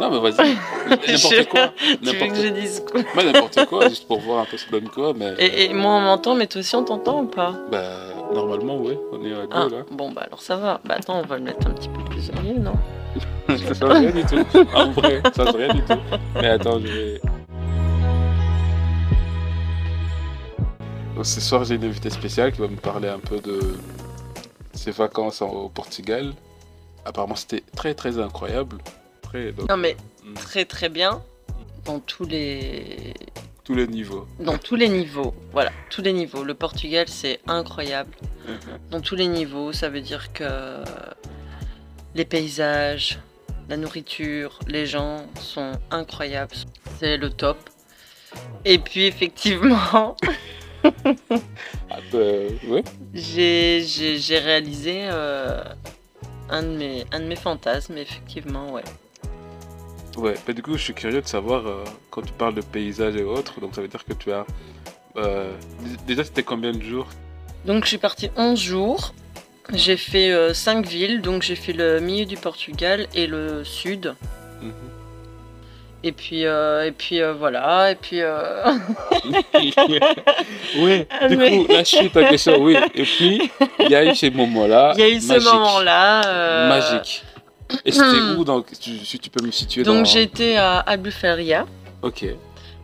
Non, mais vas-y. N'importe quoi. Tu veux que je dise quoi Ouais, n'importe quoi, juste pour voir un peu ça donne quoi. Mais et, et moi, on m'entend, mais toi aussi, on t'entend ou pas? Bah, normalement, ouais, on est à Ah, deux là. bon, bah alors ça va. Bah attends, on va le mettre un petit peu plus au milieu, non? Ça change rien du tout. En vrai, ça change rien du tout. Mais attends, je vais. Donc, ce soir, j'ai une invitée spéciale qui va me parler un peu de ses vacances au Portugal. Apparemment, c'était très très incroyable. Donc, Non, mais mm, très très bien. Dans tous les tous les niveaux. dans tous les niveaux. Voilà, tous les niveaux. Le Portugal, c'est incroyable. Dans tous les niveaux, ça veut dire que les paysages, la nourriture, les gens sont incroyables. C'est le top. Et puis effectivement, Ah, j'ai- j'ai réalisé euh, un, de mes, un de mes fantasmes, effectivement, ouais. Ouais, du coup, je suis curieux de savoir, euh, quand tu parles de paysage et autres, donc ça veut dire que tu as. euh, déjà, c'était combien de jours? Donc je suis partie 11 jours. J'ai fait 5 villes, donc j'ai fait le milieu du Portugal et le sud. Mhm. Et puis, euh, et puis euh, voilà, et puis... euh, Oui, du mais- coup, là, je suis ta question, oui. Et puis, il y a eu ces moments-là. Il y a eu ce moment-là. euh, Magique. Et c'était Hmm. où, donc, si tu peux me situer dans... Donc j'étais à Albufeira, Ok.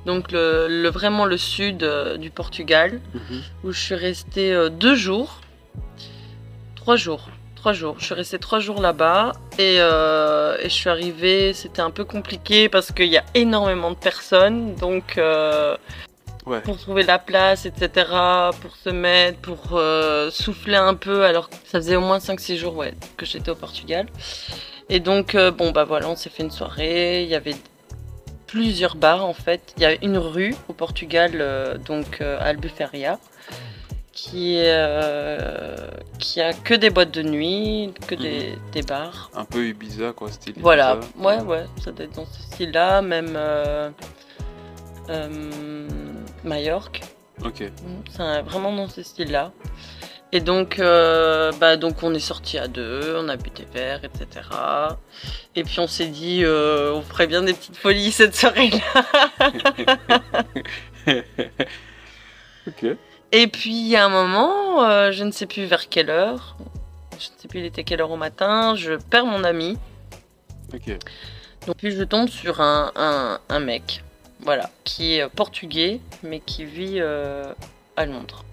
donc le, le- vraiment le sud euh, du Portugal, Mhm. où je suis restée euh, deux jours, trois jours, trois jours. Je suis restée trois jours là-bas et, euh, et je suis arrivée. C'était un peu compliqué parce qu'il y a énormément de personnes, donc Ouais. pour trouver la place, etc., pour se mettre, pour souffler un peu. Alors que ça faisait au moins 5-6 jours ouais, que j'étais au Portugal. Et donc euh, bon bah voilà, on s'est fait une soirée. Il y avait plusieurs bars en fait. Il y a une rue au Portugal, euh, donc euh, à Albufeira, qui, euh, qui a que des boîtes de nuit, que des, des bars. Un peu Ibiza, quoi, style Voilà, ouais, ouais, ça doit être dans ce style-là, même Majorque, Ok. c'est un- vraiment dans ce style-là. Et donc, euh, bah, donc on est sortis à deux, on a bu des verres, etc. Et puis on s'est dit, euh, on ferait bien des petites folies cette soirée-là. ok. Et puis il y a un moment, euh, je ne sais plus vers quelle heure, je ne sais plus il était quelle heure au matin, je perds mon ami. Ok. Donc puis je tombe sur un, un, un mec, voilà, qui est portugais, mais qui vit à Londres.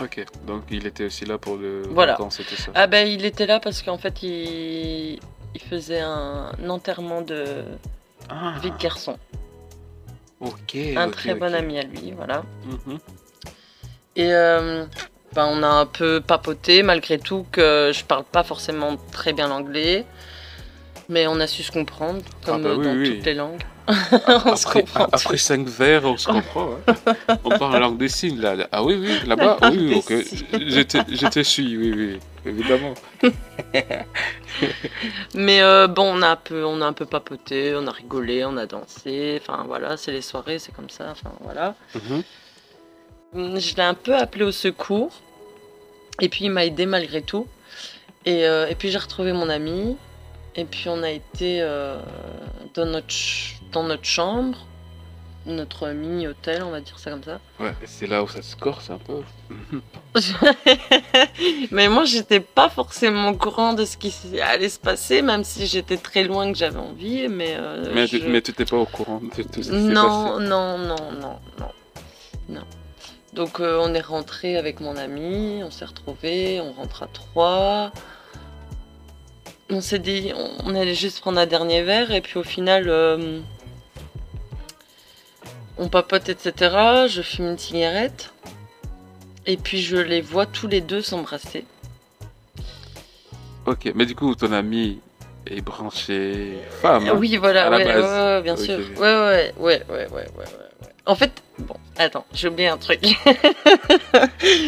Ok. Donc, il était aussi là pour le Voilà. tout ça. Ah ben il était là parce qu'en fait il, il faisait un enterrement de Ah, vie de garçon. ok. Un très bon ami à lui, voilà. Mhm. Et euh, ben, on a un peu papoté malgré tout que je parle pas forcément très bien l'anglais. Mais on a su se comprendre, comme bah euh, oui, dans oui. toutes les langues. on se Après, comprend. après cinq verres, on se comprend. hein. On parle langue des signes là. Ah oui, oui, là-bas. Oui, ok. Je te, je te suis, oui, oui, évidemment. Mais euh, bon, on a, un peu, on a un peu papoté, on a rigolé, on a dansé. Enfin voilà, c'est les soirées, c'est comme ça. Enfin voilà. Mhm. Je l'ai un peu appelé au secours. Et puis il m'a aidé malgré tout. Et, euh, et puis j'ai retrouvé mon ami. Et puis on a été euh, dans, notre dans notre chambre, notre mini-hôtel, on va dire ça comme ça. Ouais, c'est là où ça se corse un peu. Mais moi j'étais pas forcément au courant de ce qui allait se passer, même si j'étais très loin que j'avais envie. Mais, euh, Mais, je- tu- mais tu n'étais pas au courant de tout ce qui Non, passé. non, non, non, non, non. Donc euh, on est rentré avec mon ami, on s'est retrouvés, on rentre à trois. On s'est dit, on, on allait juste prendre un dernier verre et puis au final, euh, on papote, etc. Je fume une cigarette et puis je les vois tous les deux s'embrasser. Ok, mais du coup, ton ami est branché femme. hein Oui, voilà, à la ouais, base. ouais, ouais, bien sûr. Ouais, ouais, ouais, ouais, ouais, ouais, ouais, ouais. En fait, bon, attends, j'ai oublié un truc.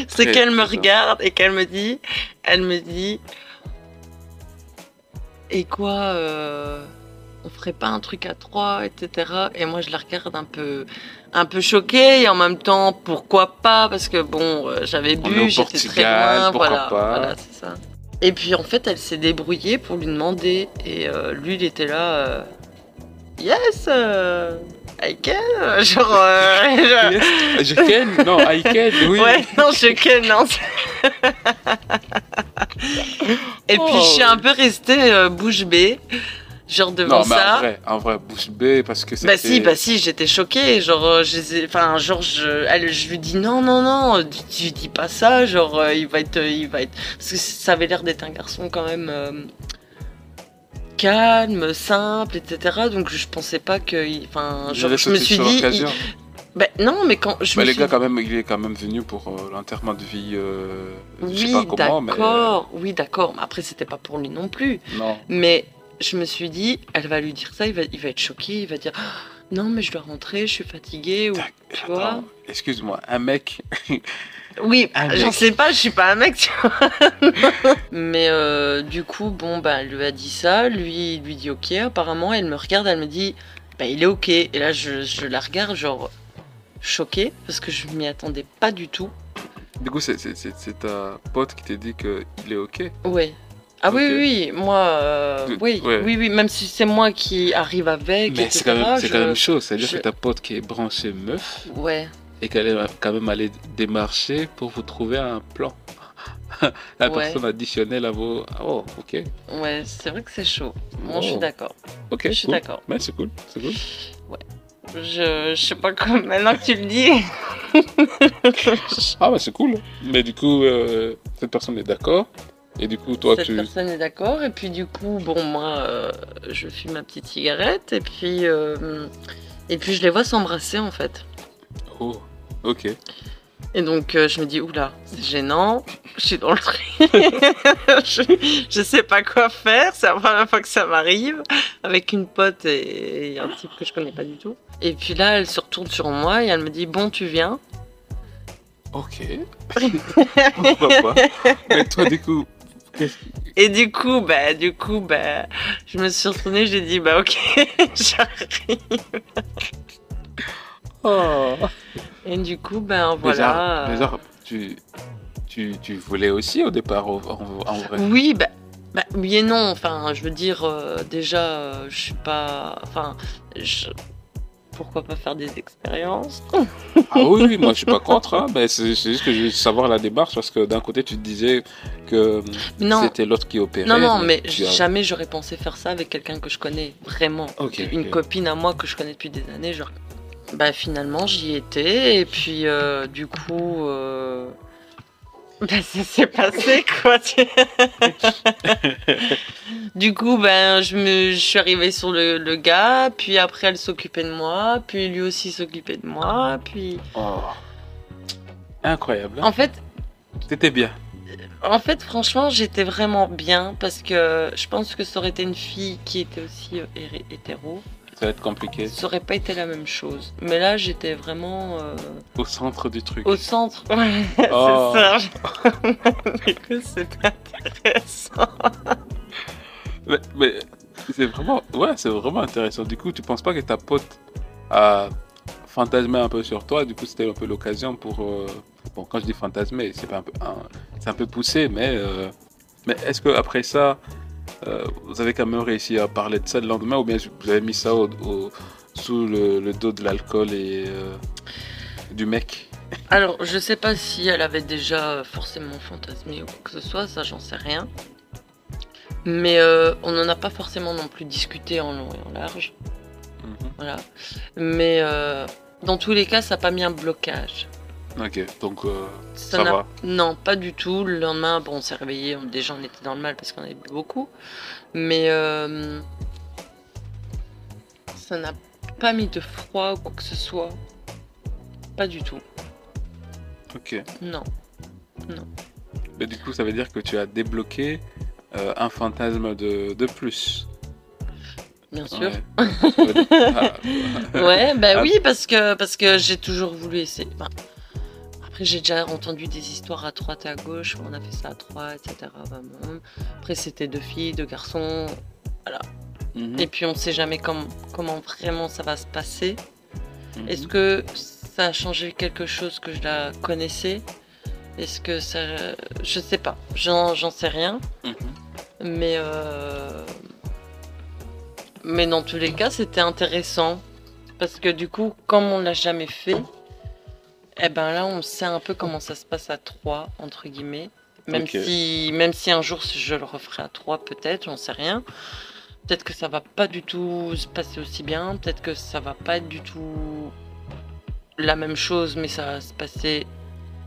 C'est qu'elle me regarde et qu'elle me dit, elle me dit, et quoi, euh, on ferait pas un truc à trois, etc. Et moi, je la regarde un peu, un peu choquée et en même temps, pourquoi pas? Parce que bon, euh, j'avais bu, j'étais très loin, voilà, pas? voilà, c'est ça. Et puis en fait, elle s'est débrouillée pour lui demander. Et euh, lui, il était là. euh, yes, I can, genre, genre- Yes, je ken, non, I can, oui. ouais, non, je can, non. Et puis je suis un peu restée bouche bée, genre devant Non, mais ça. en vrai, en vrai, bouche bée, parce que c'est. Bah si, bah si, j'étais choquée, genre, euh, enfin, genre, je, elle, je lui dis non, non, non, tu, tu dis pas ça, genre, euh, il va être, euh, il va être, parce que ça avait l'air d'être un garçon quand même euh, calme, simple, etc. Donc je pensais pas que, enfin, genre, je me suis dit, il- bah non, mais quand je Bah, me les suis gars, quand même, il est quand même venu pour euh, l'enterrement de vie. euh, je sais oui, pas comment, mais. euh, d'accord, oui, d'accord, mais après c'était pas pour lui non plus. Non. Mais je me suis dit, elle va lui dire ça, il va, il va être choqué, il va dire, Ah, non, mais je dois rentrer, je suis fatiguée. Ou... tu vois excuse-moi, un mec. Oui, j'en sais pas, je suis pas un mec, tu vois. Mais euh, du coup, bon, bah, elle lui a dit ça, lui, il lui dit ok, apparemment, elle me regarde, elle me dit, bah, il est ok. Et là, je, je la regarde, genre, choquée, parce que je m'y attendais pas du tout. Du coup, c'est ta pote qui t'a dit qu'il est ok. Ouais. Ah oui, Ok. oui, oui, moi, euh, De- oui, ouais. oui, oui, même si c'est moi qui arrive avec, Mais c'est quand même, je- quand même chaud. C'est-à-dire je- que ta pote qui est branchée meuf Ouais, et qu'elle est quand même allée démarcher pour vous trouver un plan. La Ouais. personne additionnelle à vos. Oh, ok. ouais, c'est vrai que c'est chaud. Moi, je suis Oh. d'accord. Ok, Je suis cool. d'accord. Ouais, c'est cool, c'est cool. Je, je sais pas comment, maintenant que tu le dis. Ah, bah c'est cool. Mais du coup, euh, cette personne est d'accord. Et du coup, toi, Cette tu. personne est d'accord. Et puis du coup, bon, moi, euh, je fume ma petite cigarette. Et puis, euh, et puis je les vois s'embrasser en fait. Oh, ok. Et donc, euh, je me dis, oula, c'est gênant. Je suis dans le train. je, je sais pas quoi faire. C'est la première fois que ça m'arrive. Avec une pote et, et un type que je connais pas du tout. Et puis là, elle se retourne sur moi et elle me dit, bon, tu viens. Ok. Pourquoi pas Mais toi, du coup, Et du coup, bah, du coup, bah, je me suis retournée, j'ai dit, bah, ok, j'arrive. Oh. Et du coup, ben voilà. mais genre, tu, tu, tu voulais aussi au départ, en, en- en vrai. Oui, bah, bah, oui et non. Enfin, je veux dire, euh, déjà, euh, je suis pas. Enfin, je- pourquoi pas faire des expériences? Ah oui, oui, moi je suis pas contre, hein, mais c'est juste que je veux savoir la démarche parce que d'un côté tu te disais que Non, c'était l'autre qui opérait. non, non, mais as- jamais j'aurais pensé faire ça avec quelqu'un que je connais vraiment. Une copine à moi que je connais depuis des années, genre. Bah, finalement, j'y étais, et puis, euh, du coup. euh, Bah, ça s'est passé, quoi. du coup, ben, je, me, je suis arrivée sur le, le gars, puis après, elle s'occupait de moi, puis lui aussi s'occupait de moi, puis... Oh. Incroyable. hein. En fait, C'était bien. en fait, franchement, j'étais vraiment bien, parce que je pense que ça aurait été une fille qui était aussi euh, hé- hétéro, Ça va être compliqué. ça aurait pas été la même chose. Mais là, j'étais vraiment euh, Au centre du truc. au centre. Ouais, Oh. c'est ça. du coup, c'était intéressant. Mais, mais c'est vraiment, ouais, c'est vraiment intéressant. Du coup, tu penses pas que ta pote a fantasmé un peu sur toi? Du coup, c'était un peu l'occasion pour. euh, Bon, quand je dis fantasmer, c'est pas un peu, un- c'est un peu poussé, mais euh, mais est-ce que après ça, euh, vous avez quand même réussi à parler de ça le lendemain, ou bien vous avez mis ça au, au- sous le, le dos de l'alcool et euh, du mec? Alors, je sais pas si elle avait déjà forcément fantasmé ou quoi que ce soit, ça j'en sais rien. Mais euh, on n'en a pas forcément non plus discuté en long et en large. Mhm. Voilà. Mais dans tous les cas, ça n'a pas mis un blocage. Ok, donc euh, Ça va. Non, pas du tout. Le lendemain, bon, on s'est réveillé, on- déjà on était dans le mal parce qu'on avait bu beaucoup. Mais euh, ça n'a pas mis de froid ou quoi que ce soit. Pas du tout. Ok. Non. Mais du coup, ça veut dire que tu as débloqué euh, un fantasme de, de plus. Bien sûr. Ouais. Ah, Ouais, bah Ah. oui, parce que, parce que j'ai toujours voulu essayer. Enfin, après, j'ai déjà entendu des histoires à droite et à gauche, on a fait ça à trois, etc. Bah. Après, c'était deux filles, deux garçons. mhm, Et puis, on sait jamais com- comment vraiment ça va se passer. mhm. Est-ce que ça a changé quelque chose que je la connaissais? Est-ce que ça. Je sais pas. J'en sais rien. Mhm. Mais. euh, Mais dans tous les cas, c'était intéressant. Parce que du coup, comme on l'a jamais fait, eh ben là, on sait un peu comment ça se passe à trois, entre guillemets. Même, si, même si un jour je le referai à trois, peut-être, j'en sais rien. Peut-être que ça va pas du tout se passer aussi bien. Peut-être que ça va pas être du tout la même chose, mais ça va se passer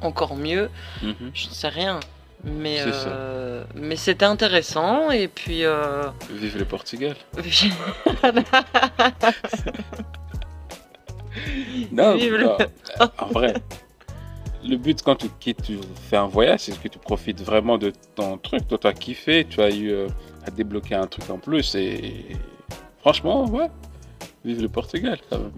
encore mieux. Mhm. J'en sais rien. Mais, euh, mais c'était intéressant. Et puis. euh, Vive le Portugal. Non, Vive le- non, en vrai, le but quand tu quittes, tu fais un voyage, c'est que tu profites vraiment de ton truc. Toi, tu as kiffé, tu as eu euh, à débloquer un truc en plus. Et franchement, ouais, vive le Portugal quand même.